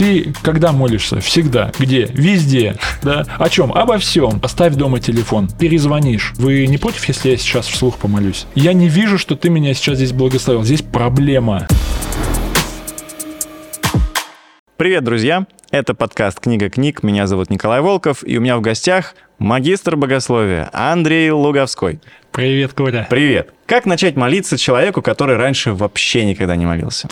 Ты когда молишься? Всегда. Где? Везде. Да? О чем? Обо всем. Оставь дома телефон. Перезвонишь. Вы не против, если я сейчас вслух помолюсь? Я не вижу, что ты меня сейчас здесь благословил. Здесь проблема. Привет, друзья! Это подкаст «Книга книг». Меня зовут Николай Волков, и у меня в гостях магистр богословия Андрей Луговской. Привет, Коля. Привет. Как начать молиться человеку, который раньше вообще никогда не молился?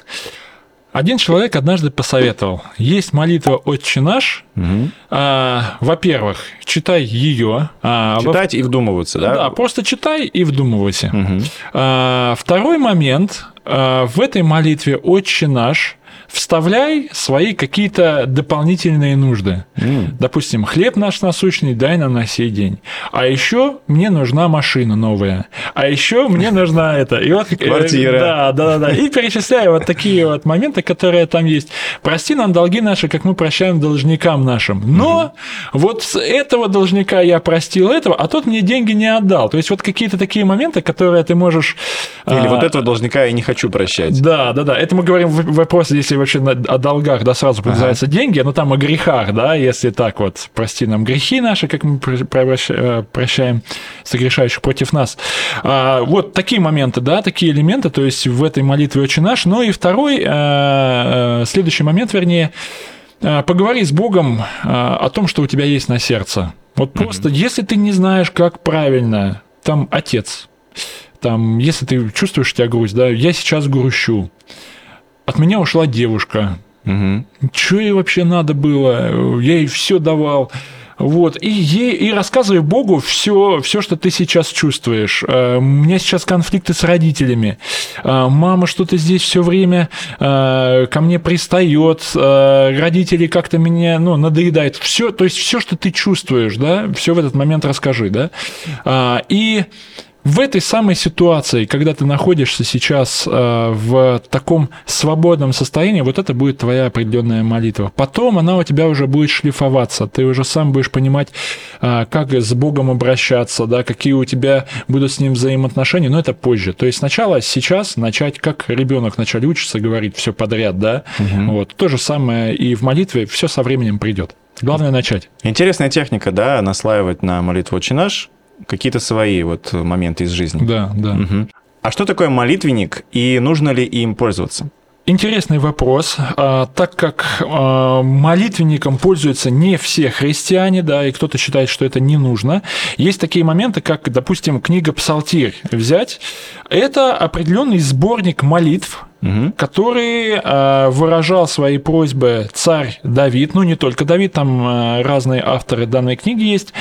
Один человек однажды посоветовал. Есть молитва «Отче наш». Угу. А, во-первых, читай ее. А, Читать во... и вдумываться, да? Да, просто читай и вдумывайся. Угу. А, второй момент. А, в этой молитве «Отче наш» вставляй свои какие-то дополнительные нужды. Mm. Допустим, хлеб наш насущный дай нам на сей день. А еще мне нужна машина новая. А еще мне нужна это. И вот, э, Квартира. Да, да, да. И перечисляю вот такие вот моменты, которые там есть. Прости нам долги наши, как мы прощаем должникам нашим. Но mm. вот с этого должника я простил этого, а тот мне деньги не отдал. То есть вот какие-то такие моменты, которые ты можешь... Или а, вот этого должника я не хочу прощать. Да, да, да. Это мы говорим в вопросе, если вообще о долгах, да, сразу подразумеваются ага. деньги, но там о грехах, да, если так вот, прости нам грехи наши, как мы э, прощаем согрешающих против нас. А, вот такие моменты, да, такие элементы, то есть в этой молитве очень наш. Ну и второй, э, э, следующий момент, вернее, поговори с Богом о том, что у тебя есть на сердце. Вот просто, mm-hmm. если ты не знаешь, как правильно, там отец, там, если ты чувствуешь тебя грусть, да, я сейчас грущу, от меня ушла девушка. Угу. Что ей вообще надо было? Я ей все давал. Вот, и, ей, и рассказывай Богу все, все, что ты сейчас чувствуешь. Э, у меня сейчас конфликты с родителями. Э, мама что-то здесь все время э, ко мне пристает. Родители как-то меня ну, надоедают. Все, то есть все, что ты чувствуешь, да, все в этот момент расскажи, да. И в этой самой ситуации, когда ты находишься сейчас э, в таком свободном состоянии, вот это будет твоя определенная молитва. Потом она у тебя уже будет шлифоваться, ты уже сам будешь понимать, э, как с Богом обращаться, да, какие у тебя будут с ним взаимоотношения, но это позже. То есть сначала сейчас начать, как ребенок вначале учится говорить все подряд, да, угу. вот то же самое и в молитве, все со временем придет. Главное начать. Интересная техника, да, наслаивать на молитву «Отче наш», какие-то свои вот моменты из жизни. Да, да. Угу. А что такое молитвенник и нужно ли им пользоваться? Интересный вопрос, а, так как а, молитвенником пользуются не все христиане, да, и кто-то считает, что это не нужно. Есть такие моменты, как, допустим, книга Псалтирь взять. Это определенный сборник молитв, угу. который э, выражал свои просьбы царь Давид, ну не только Давид, там э, разные авторы данной книги есть.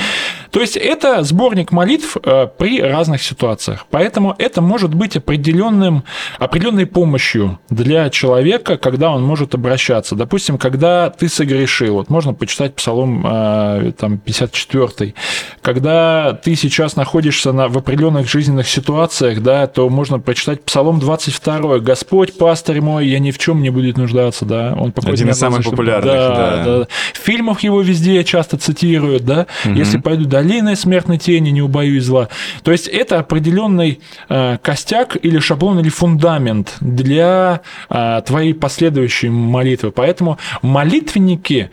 То есть это сборник молитв э, при разных ситуациях. Поэтому это может быть определенным, определенной помощью для человека, когда он может обращаться. Допустим, когда ты согрешил, вот можно почитать Псалом э, там, 54, когда ты сейчас находишься на, в определенных жизненных ситуациях, да, то можно прочитать Псалом 22, Господь Господь пастырь мой, я ни в чем не буду нуждаться, да. Он Один из самых популярных, да, да. да. В фильмах его везде часто цитируют, да. Угу. Если пойду долиной смертной тени, не убоюсь зла. То есть это определенный э, костяк или шаблон или фундамент для э, твоей последующей молитвы. Поэтому молитвенники,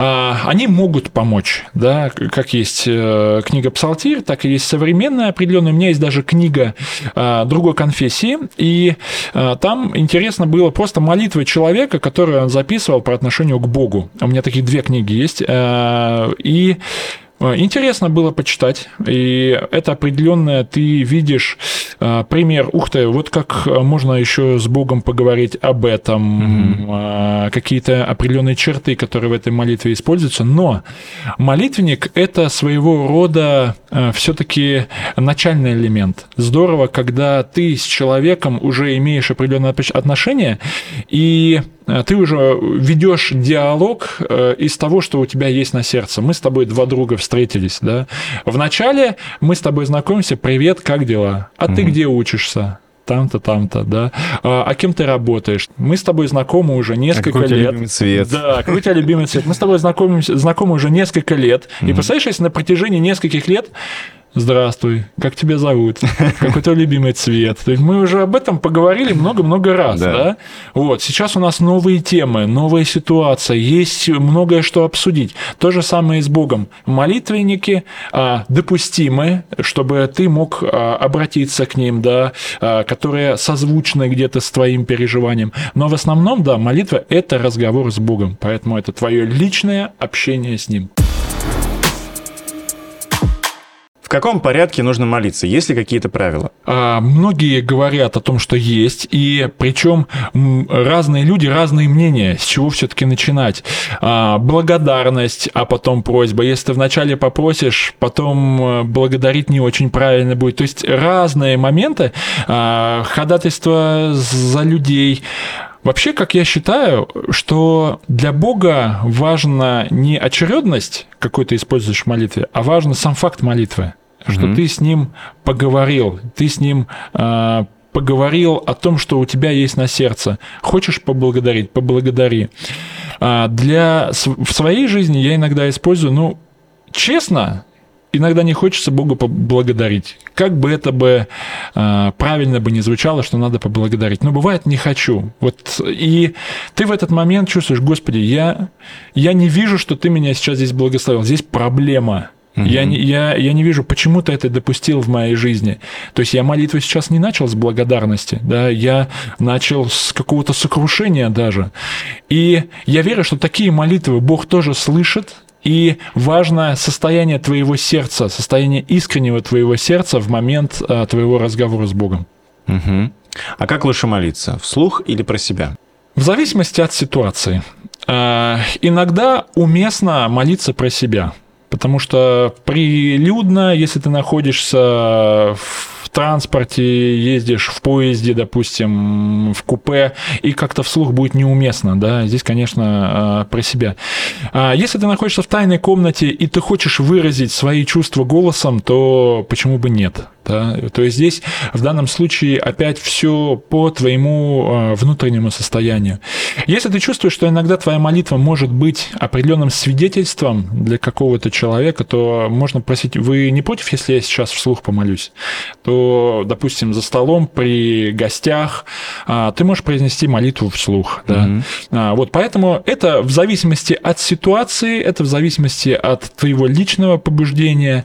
они могут помочь, да, как есть э, книга Псалтирь, так и есть современная определенная. У меня есть даже книга э, другой конфессии, и э, там интересно было просто молитвы человека, которую он записывал по отношению к Богу. У меня такие две книги есть. И интересно было почитать, и это определенное ты видишь э, пример, ух ты, вот как можно еще с Богом поговорить об этом, mm-hmm. какие-то определенные черты, которые в этой молитве используются, но молитвенник это своего рода все-таки начальный элемент. Здорово, когда ты с человеком уже имеешь определенное отношение, и ты уже ведешь диалог э, из того, что у тебя есть на сердце. Мы с тобой два друга встретились, да. Вначале мы с тобой знакомимся, привет, как дела? А ты где учишься? там-то, там-то, да. А, а кем ты работаешь? Мы с тобой знакомы уже несколько а какой лет. любимый цвет? Да, какой у тебя любимый цвет? Мы с тобой знакомы, знакомы уже несколько лет. Mm-hmm. И представляешь, если на протяжении нескольких лет здравствуй, как тебя зовут, какой твой любимый цвет. То есть мы уже об этом поговорили много-много раз, да. да? Вот, сейчас у нас новые темы, новая ситуация, есть многое что обсудить. То же самое и с Богом. Молитвенники а, допустимы, чтобы ты мог а, обратиться к ним, да, а, которые созвучны где-то с твоим переживанием. Но в основном, да, молитва – это разговор с Богом, поэтому это твое личное общение с Ним. Каком порядке нужно молиться? Есть ли какие-то правила? А, многие говорят о том, что есть, и причем разные люди, разные мнения, с чего все-таки начинать. А, благодарность, а потом просьба. Если ты вначале попросишь, потом э, благодарить не очень правильно будет. То есть разные моменты, а, ходатайство за людей, Вообще, как я считаю, что для Бога важна не очередность, какой ты используешь в молитве, а важен сам факт молитвы что mm-hmm. ты с ним поговорил, ты с ним э, поговорил о том, что у тебя есть на сердце. Хочешь поблагодарить, поблагодари. А для в своей жизни я иногда использую, ну, честно, иногда не хочется Богу поблагодарить. Как бы это бы э, правильно бы не звучало, что надо поблагодарить. Но бывает не хочу. Вот и ты в этот момент чувствуешь, Господи, я я не вижу, что ты меня сейчас здесь благословил. Здесь проблема. Угу. Я, не, я, я не вижу, почему ты это допустил в моей жизни. То есть я молитву сейчас не начал с благодарности, да, я начал с какого-то сокрушения даже. И я верю, что такие молитвы Бог тоже слышит, и важно состояние твоего сердца, состояние искреннего твоего сердца в момент а, твоего разговора с Богом. Угу. А как лучше молиться, вслух или про себя? В зависимости от ситуации. А, иногда уместно молиться про себя – Потому что прилюдно, если ты находишься в транспорте, ездишь в поезде, допустим, в купе, и как-то вслух будет неуместно, да, здесь, конечно, а, про себя. А если ты находишься в тайной комнате, и ты хочешь выразить свои чувства голосом, то почему бы нет? Да? То есть здесь в данном случае опять все по твоему а, внутреннему состоянию. Если ты чувствуешь, что иногда твоя молитва может быть определенным свидетельством для какого-то человека, то можно просить, вы не против, если я сейчас вслух помолюсь? То, допустим, за столом при гостях а, ты можешь произнести молитву вслух. Да? Mm-hmm. Вот поэтому это в зависимости от ситуации, это в зависимости от твоего личного побуждения.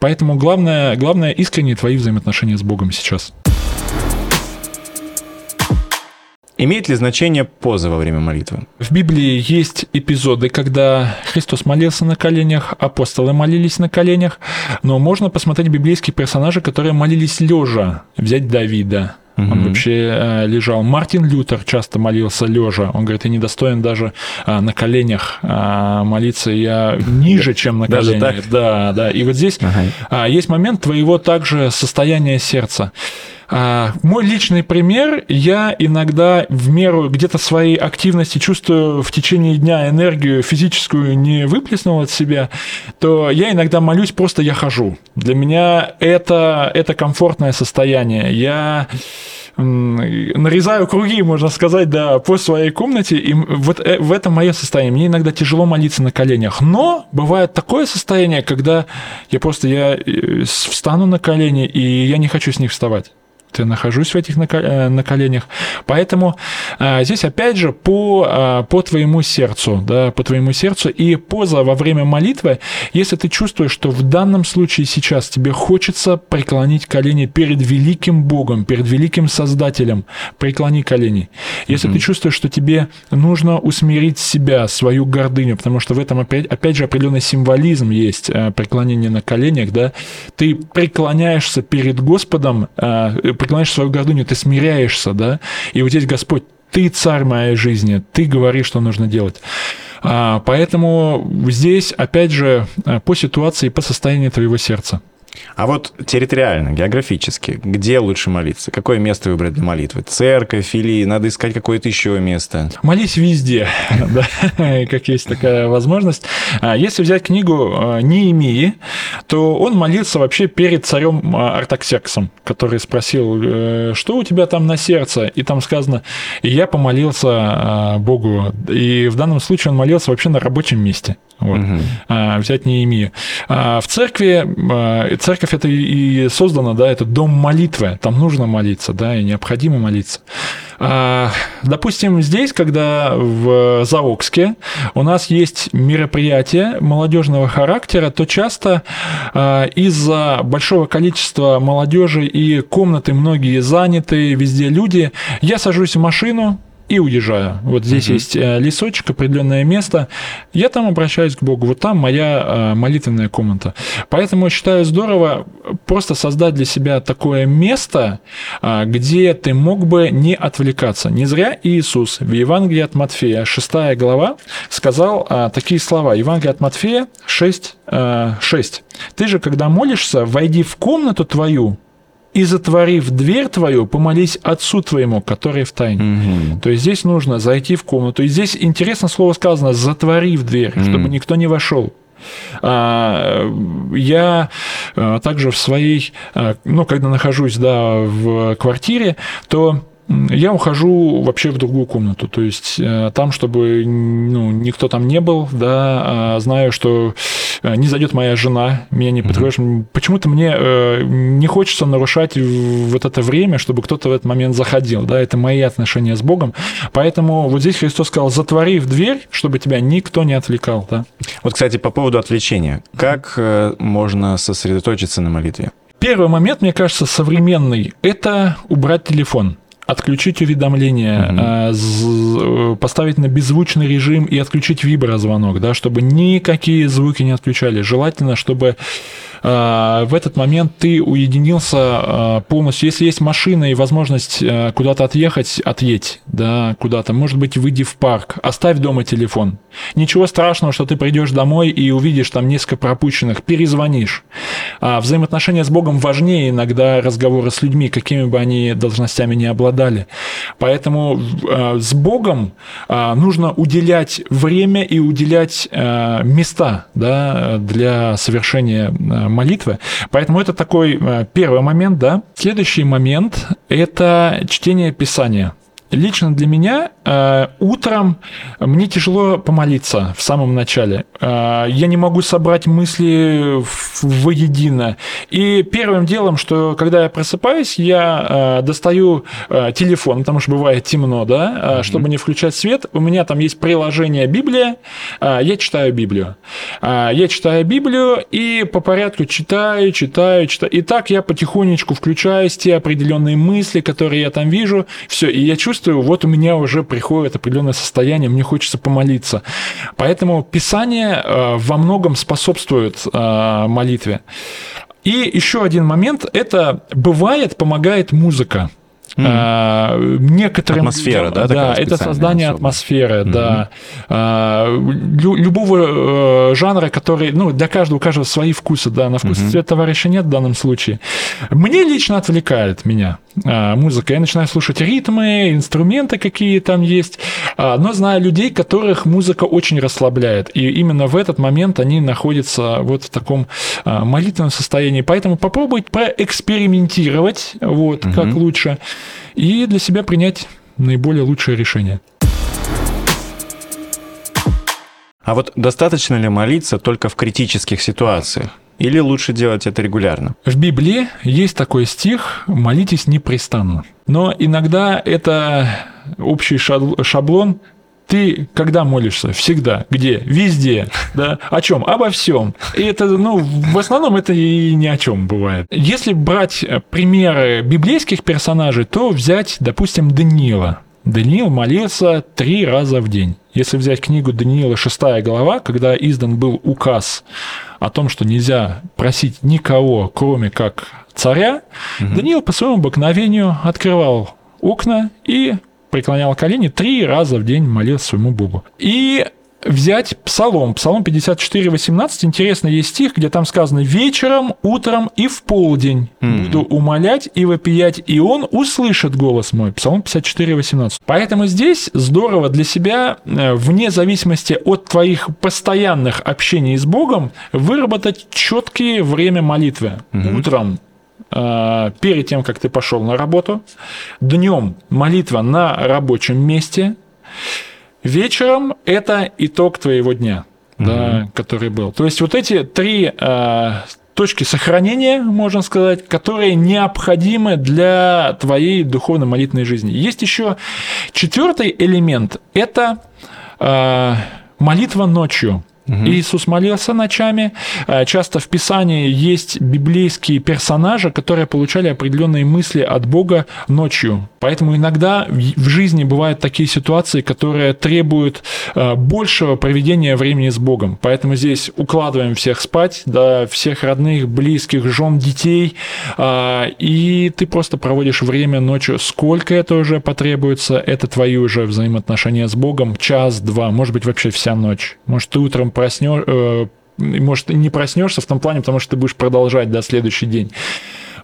Поэтому главное, главное искренние твои взаимоотношения с Богом сейчас. Имеет ли значение поза во время молитвы? В Библии есть эпизоды, когда Христос молился на коленях, апостолы молились на коленях, но можно посмотреть библейские персонажи, которые молились лежа. Взять Давида, Угу. Он вообще э, лежал. Мартин Лютер часто молился лежа. Он говорит, я недостоин даже э, на коленях э, молиться. Я ниже, чем на даже коленях. Так? Да, да. И вот здесь ага. есть момент твоего также состояния сердца. А, мой личный пример, я иногда в меру где-то своей активности чувствую в течение дня энергию физическую не выплеснул от себя, то я иногда молюсь, просто я хожу. Для меня это, это комфортное состояние. Я нарезаю круги, можно сказать, да, по своей комнате, и вот э, в этом мое состояние. Мне иногда тяжело молиться на коленях, но бывает такое состояние, когда я просто я э, встану на колени, и я не хочу с них вставать нахожусь в этих э, на коленях. Поэтому а, здесь опять же по, а, по твоему сердцу, да, по твоему сердцу и поза во время молитвы, если ты чувствуешь, что в данном случае сейчас тебе хочется преклонить колени перед великим Богом, перед великим Создателем, преклони колени. Если mm-hmm. ты чувствуешь, что тебе нужно усмирить себя, свою гордыню, потому что в этом опять, опять же определенный символизм есть э, преклонение на коленях, да, ты преклоняешься перед Господом, э, преклоняешь свою гордыню, ты смиряешься, да, и вот здесь Господь, ты царь моей жизни, ты говоришь, что нужно делать. А, поэтому здесь, опять же, по ситуации, по состоянию твоего сердца. А вот территориально, географически, где лучше молиться? Какое место выбрать для молитвы? Церковь или надо искать какое-то еще место? Молись везде, как есть такая возможность. А если взять книгу а, Неемии, то он молился вообще перед царем а, Артаксерксом, который спросил, э, что у тебя там на сердце? И там сказано, я помолился Богу. И в данном случае он молился вообще на рабочем месте. Вот. Угу. А, взять Неемию. А, в церкви, церковь это и создана, да, это дом молитвы, там нужно молиться, да, и необходимо молиться. А, допустим, здесь, когда в Заокске у нас есть мероприятие молодежного характера, то часто а, из-за большого количества молодежи и комнаты многие заняты, везде люди, я сажусь в машину, и уезжаю. Вот здесь угу. есть э, лесочек, определенное место. Я там обращаюсь к Богу. Вот там моя э, молитвенная комната. Поэтому считаю здорово просто создать для себя такое место, э, где ты мог бы не отвлекаться. Не зря Иисус в Евангелии от Матфея, 6 глава, сказал такие слова. Евангелие от Матфея 6, 6. «Ты же, когда молишься, войди в комнату твою, и затворив дверь твою, помолись отцу твоему, который в тайне. Угу. То есть здесь нужно зайти в комнату. И здесь интересно слово сказано, затворив дверь, угу. чтобы никто не вошел. А, я а, также в своей, а, ну, когда нахожусь, да, в квартире, то я ухожу вообще в другую комнату, то есть э, там, чтобы ну, никто там не был, да, а знаю, что э, не зайдет моя жена, меня не потревожит. Mm-hmm. Почему-то мне э, не хочется нарушать вот это время, чтобы кто-то в этот момент заходил, да, это мои отношения с Богом, поэтому вот здесь Христос сказал, затвори в дверь, чтобы тебя никто не отвлекал, да. Вот, кстати, по поводу отвлечения, как можно сосредоточиться на молитве? Первый момент, мне кажется, современный – это убрать телефон отключить уведомления, угу. поставить на беззвучный режим и отключить виброзвонок, да, чтобы никакие звуки не отключали. Желательно, чтобы в этот момент ты уединился а, полностью. Если есть машина и возможность а, куда-то отъехать, отъедь, да, куда-то. Может быть, выйди в парк, оставь дома телефон. Ничего страшного, что ты придешь домой и увидишь там несколько пропущенных, перезвонишь. А взаимоотношения с Богом важнее иногда разговоры с людьми, какими бы они должностями не обладали. Поэтому с Богом нужно уделять время и уделять места да, для совершения молитвы. Поэтому это такой э, первый момент, да. Следующий момент – это чтение Писания. Лично для меня э, утром мне тяжело помолиться в самом начале. Э, я не могу собрать мысли воедино. И первым делом, что когда я просыпаюсь, я э, достаю э, телефон, потому что бывает темно, да, э, чтобы не включать свет. У меня там есть приложение Библия, э, я читаю Библию. Э, я читаю Библию и по порядку читаю, читаю, читаю. И так я потихонечку включаюсь те определенные мысли, которые я там вижу. Все, и я чувствую чувствую, вот у меня уже приходит определенное состояние, мне хочется помолиться. Поэтому Писание э, во многом способствует э, молитве. И еще один момент – это бывает, помогает музыка. Mm. некоторым атмосфера, да, да, это создание особо. атмосферы, mm-hmm. да, а, любого э, жанра, который, ну, для каждого у каждого свои вкусы, да, на вкус mm-hmm. цвет товарища нет в данном случае. Мне лично отвлекает меня а, музыка, я начинаю слушать ритмы, инструменты какие там есть, но знаю людей, которых музыка очень расслабляет, и именно в этот момент они находятся вот в таком молитвенном состоянии, поэтому попробуйте проэкспериментировать, вот, mm-hmm. как лучше и для себя принять наиболее лучшее решение. А вот достаточно ли молиться только в критических ситуациях? Или лучше делать это регулярно? В Библии есть такой стих «молитесь непрестанно». Но иногда это общий шаблон ты когда молишься? Всегда. Где? Везде. Да? О чем? Обо всем. И это, ну, в основном это и ни о чем бывает. Если брать примеры библейских персонажей, то взять, допустим, Даниила. Даниил молился три раза в день. Если взять книгу Даниила, шестая глава, когда издан был указ о том, что нельзя просить никого, кроме как царя, угу. Даниил по своему обыкновению открывал окна и преклонял колени, три раза в день молился своему Богу. И взять Псалом, Псалом 54, 18, интересно, есть стих, где там сказано «Вечером, утром и в полдень mm-hmm. буду умолять и вопиять, и он услышит голос мой». Псалом 54, 18. Поэтому здесь здорово для себя, э, вне зависимости от твоих постоянных общений с Богом, выработать четкие время молитвы. Mm-hmm. Утром перед тем, как ты пошел на работу, днем молитва на рабочем месте, Вечером это итог твоего дня, угу. да, который был. То есть вот эти три э, точки сохранения, можно сказать, которые необходимы для твоей духовно-молитвенной жизни. Есть еще четвертый элемент – это э, молитва ночью. Угу. Иисус молился ночами. Э, часто в Писании есть библейские персонажи, которые получали определенные мысли от Бога ночью. Поэтому иногда в жизни бывают такие ситуации, которые требуют э, большего проведения времени с Богом. Поэтому здесь укладываем всех спать, да, всех родных, близких, жен, детей, э, и ты просто проводишь время ночью. Сколько это уже потребуется, это твои уже взаимоотношения с Богом, час, два, может быть, вообще вся ночь. Может, ты утром проснешь, э, может, не проснешься в том плане, потому что ты будешь продолжать до следующий день.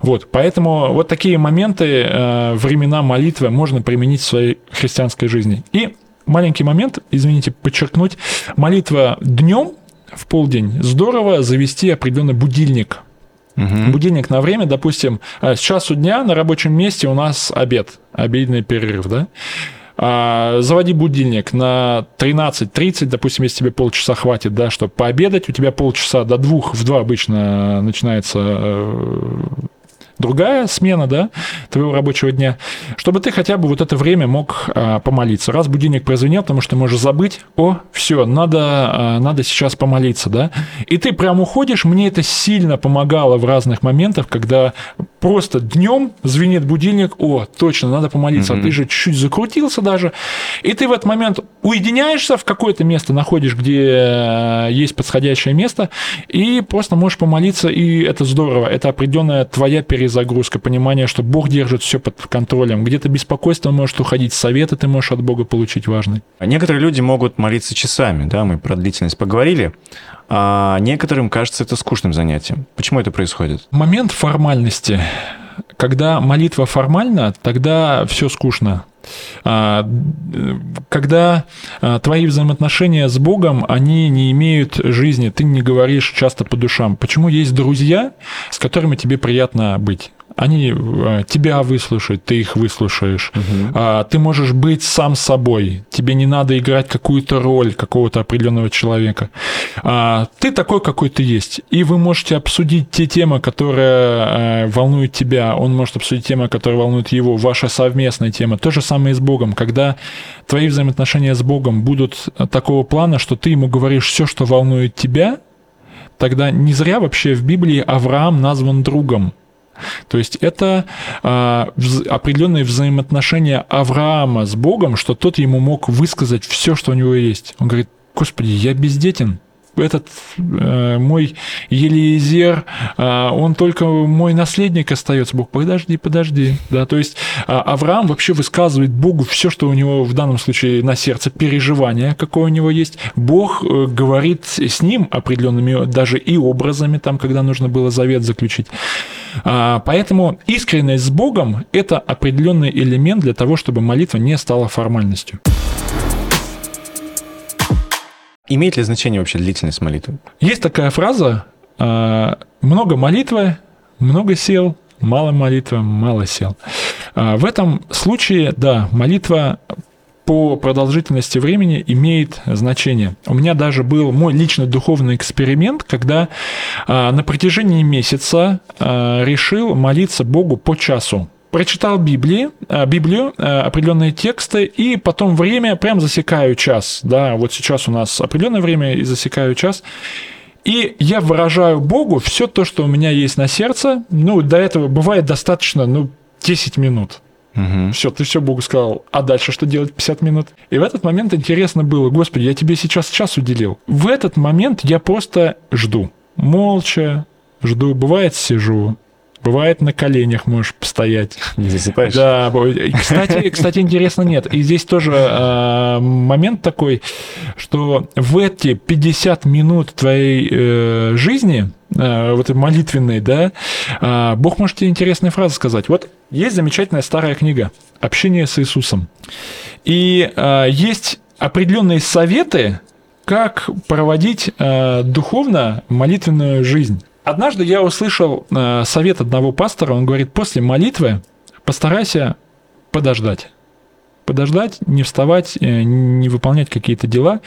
Вот, поэтому вот такие моменты, э, времена молитвы можно применить в своей христианской жизни. И маленький момент, извините, подчеркнуть, молитва днем в полдень здорово завести определенный будильник. Угу. Будильник на время, допустим, э, с часу дня на рабочем месте у нас обед, обеденный перерыв, да? А, заводи будильник на 13.30, допустим, если тебе полчаса хватит, да, чтобы пообедать, у тебя полчаса до двух, в два обычно начинается э, другая смена, да, твоего рабочего дня, чтобы ты хотя бы вот это время мог а, помолиться. Раз будильник прозвенел, потому что ты можешь забыть, о, все, надо, а, надо сейчас помолиться, да, и ты прям уходишь, мне это сильно помогало в разных моментах, когда просто днем звенит будильник, о, точно, надо помолиться, mm-hmm. а ты же чуть-чуть закрутился даже, и ты в этот момент уединяешься в какое-то место, находишь, где э, есть подходящее место, и просто можешь помолиться, и это здорово, это определенная твоя перезагрузка, понимание, что Бог держит все под контролем, где-то беспокойство может уходить, советы ты можешь от Бога получить важный. А некоторые люди могут молиться часами, да, мы про длительность поговорили, а некоторым кажется это скучным занятием. Почему это происходит? Момент формальности. Когда молитва формальна, тогда все скучно. А, когда а, твои взаимоотношения с Богом, они не имеют жизни, ты не говоришь часто по душам. Почему есть друзья, с которыми тебе приятно быть? Они э, тебя выслушают, ты их выслушаешь. Угу. Ты можешь быть сам собой. Тебе не надо играть какую-то роль какого-то определенного человека. А, ты такой, какой ты есть. И вы можете обсудить те темы, которые э, волнуют тебя. Он может обсудить темы, которые волнуют его. Ваша совместная тема. То же самое и с Богом. Когда твои взаимоотношения с Богом будут такого плана, что ты ему говоришь все, что волнует тебя, тогда не зря вообще в Библии Авраам назван другом. То есть это а, определенные взаимоотношения Авраама с Богом, что тот ему мог высказать все, что у него есть. Он говорит, Господи, я бездетен, этот э, мой Елизер, э, он только мой наследник остается. Бог, подожди, подожди. Да, то есть э, Авраам вообще высказывает Богу все, что у него в данном случае на сердце, переживание, какое у него есть. Бог э, говорит с ним определенными даже и образами, там, когда нужно было завет заключить. А, поэтому искренность с Богом – это определенный элемент для того, чтобы молитва не стала формальностью. Имеет ли значение вообще длительность молитвы? Есть такая фраза а, «много молитвы, много сил, мало молитвы, мало сил». А, в этом случае, да, молитва по продолжительности времени имеет значение. У меня даже был мой личный духовный эксперимент, когда а, на протяжении месяца решил молиться Богу по часу прочитал Библии, а, Библию, определенные тексты, и потом время прям засекаю час. Да, вот сейчас у нас определенное время и засекаю час. И я выражаю Богу все то, что у меня есть на сердце. Ну, до этого бывает достаточно, ну, 10 минут. Угу. Все, ты все Богу сказал. А дальше что делать 50 минут? И в этот момент интересно было, Господи, я тебе сейчас час уделил. В этот момент я просто жду. Молча жду. Бывает, сижу. Бывает, на коленях можешь постоять. Не засыпаешь? Да. Кстати, кстати, интересно, нет. И здесь тоже э, момент такой, что в эти 50 минут твоей э, жизни, э, в этой молитвенной, да, э, Бог может тебе интересные фразы сказать. Вот есть замечательная старая книга «Общение с Иисусом». И э, есть определенные советы, как проводить э, духовно молитвенную жизнь. Однажды я услышал э, совет одного пастора, он говорит, после молитвы постарайся подождать. Подождать, не вставать, э, не выполнять какие-то дела.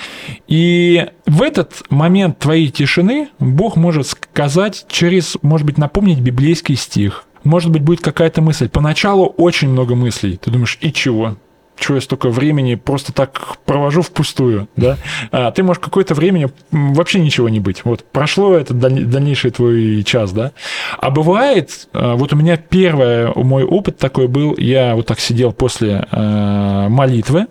И в этот момент твоей тишины Бог может сказать через, может быть, напомнить библейский стих. Может быть, будет какая-то мысль. Поначалу очень много мыслей. Ты думаешь, и чего? Что я столько времени просто так провожу впустую, да, а ты можешь какое-то время вообще ничего не быть. Вот прошло этот дальнейший твой час, да. А бывает, а, вот у меня первый мой опыт такой был, я вот так сидел после а, молитвы,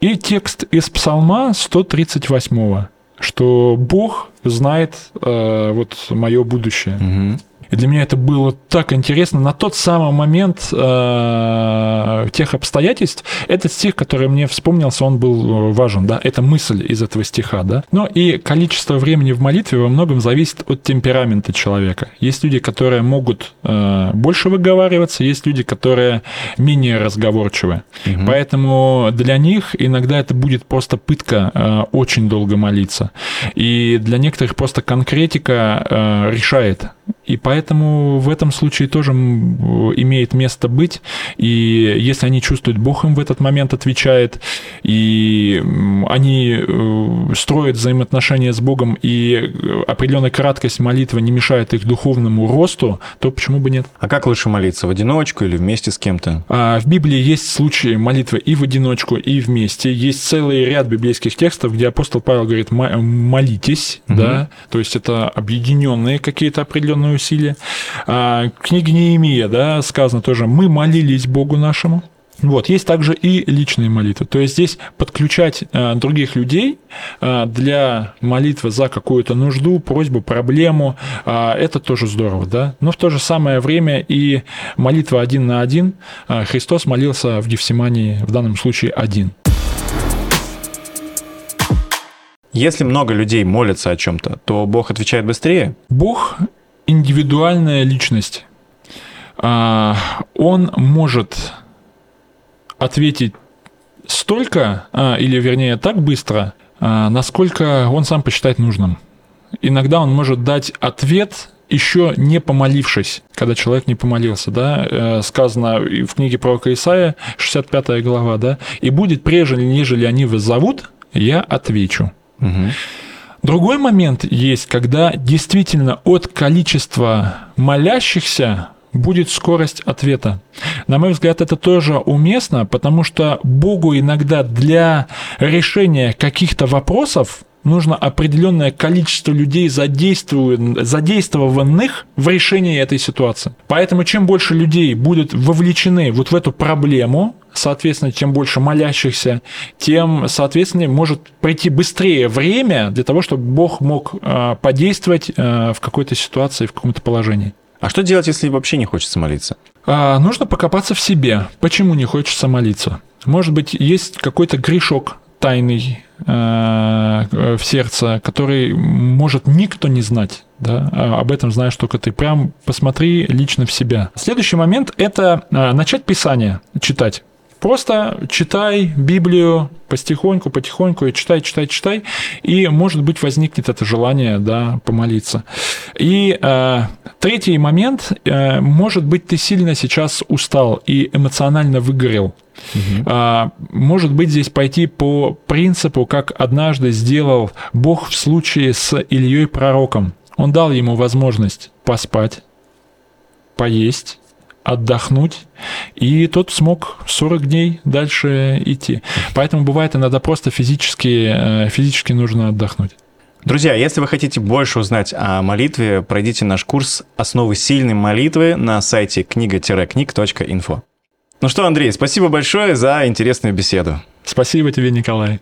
и текст из Псалма 138, что Бог знает а, вот мое будущее. Угу. И для меня это было так интересно. На тот самый момент э, тех обстоятельств этот стих, который мне вспомнился, он был э, важен, да, это мысль из этого стиха, да. Но и количество времени в молитве во многом зависит от темперамента человека. Есть люди, которые могут э, больше выговариваться, есть люди, которые менее разговорчивы. Угу. Поэтому для них иногда это будет просто пытка э, очень долго молиться. И для некоторых просто конкретика э, решает. И поэтому в этом случае тоже имеет место быть. И если они чувствуют, Бог им в этот момент отвечает, и они э, строят взаимоотношения с Богом, и определенная краткость молитвы не мешает их духовному росту, то почему бы нет? А как лучше молиться, в одиночку или вместе с кем-то? А в Библии есть случаи молитвы и в одиночку, и вместе. Есть целый ряд библейских текстов, где апостол Павел говорит, молитесь, угу. да, то есть это объединенные какие-то определенные усилия. А, книге Неемия, да, сказано тоже, мы молились Богу нашему. Вот, есть также и личные молитвы. То есть здесь подключать э, других людей э, для молитвы за какую-то нужду, просьбу, проблему, э, это тоже здорово, да. Но в то же самое время и молитва один на один. Э, Христос молился в Гефсимании в данном случае один. Если много людей молятся о чем-то, то Бог отвечает быстрее? Бог индивидуальная личность. А, он может ответить столько, а, или вернее так быстро, а, насколько он сам посчитает нужным. Иногда он может дать ответ еще не помолившись, когда человек не помолился, да, э, сказано в книге пророка Исаия, 65 глава, да, и будет прежде, нежели они вас зовут, я отвечу. Угу. Другой момент есть, когда действительно от количества молящихся будет скорость ответа. На мой взгляд, это тоже уместно, потому что Богу иногда для решения каких-то вопросов нужно определенное количество людей задействованных в решении этой ситуации. Поэтому чем больше людей будут вовлечены вот в эту проблему, соответственно, чем больше молящихся, тем, соответственно, может пройти быстрее время для того, чтобы Бог мог э, подействовать э, в какой-то ситуации, в каком-то положении. А что делать, если вообще не хочется молиться? А, нужно покопаться в себе. Почему не хочется молиться? Может быть, есть какой-то грешок тайный э, в сердце, который может никто не знать. Да? А об этом знаешь только ты. Прям посмотри лично в себя. Следующий момент – это начать Писание читать. Просто читай Библию постихоньку, потихоньку, и читай, читай, читай, и, может быть, возникнет это желание, да, помолиться. И э, третий момент, э, может быть, ты сильно сейчас устал и эмоционально выгорел. Угу. Может быть, здесь пойти по принципу, как однажды сделал Бог в случае с Ильей пророком. Он дал ему возможность поспать, поесть, отдохнуть, и тот смог 40 дней дальше идти. Поэтому бывает иногда просто физически, э, физически нужно отдохнуть. Друзья, если вы хотите больше узнать о молитве, пройдите наш курс «Основы сильной молитвы» на сайте книга-книг.инфо. Ну что, Андрей, спасибо большое за интересную беседу. Спасибо тебе, Николай.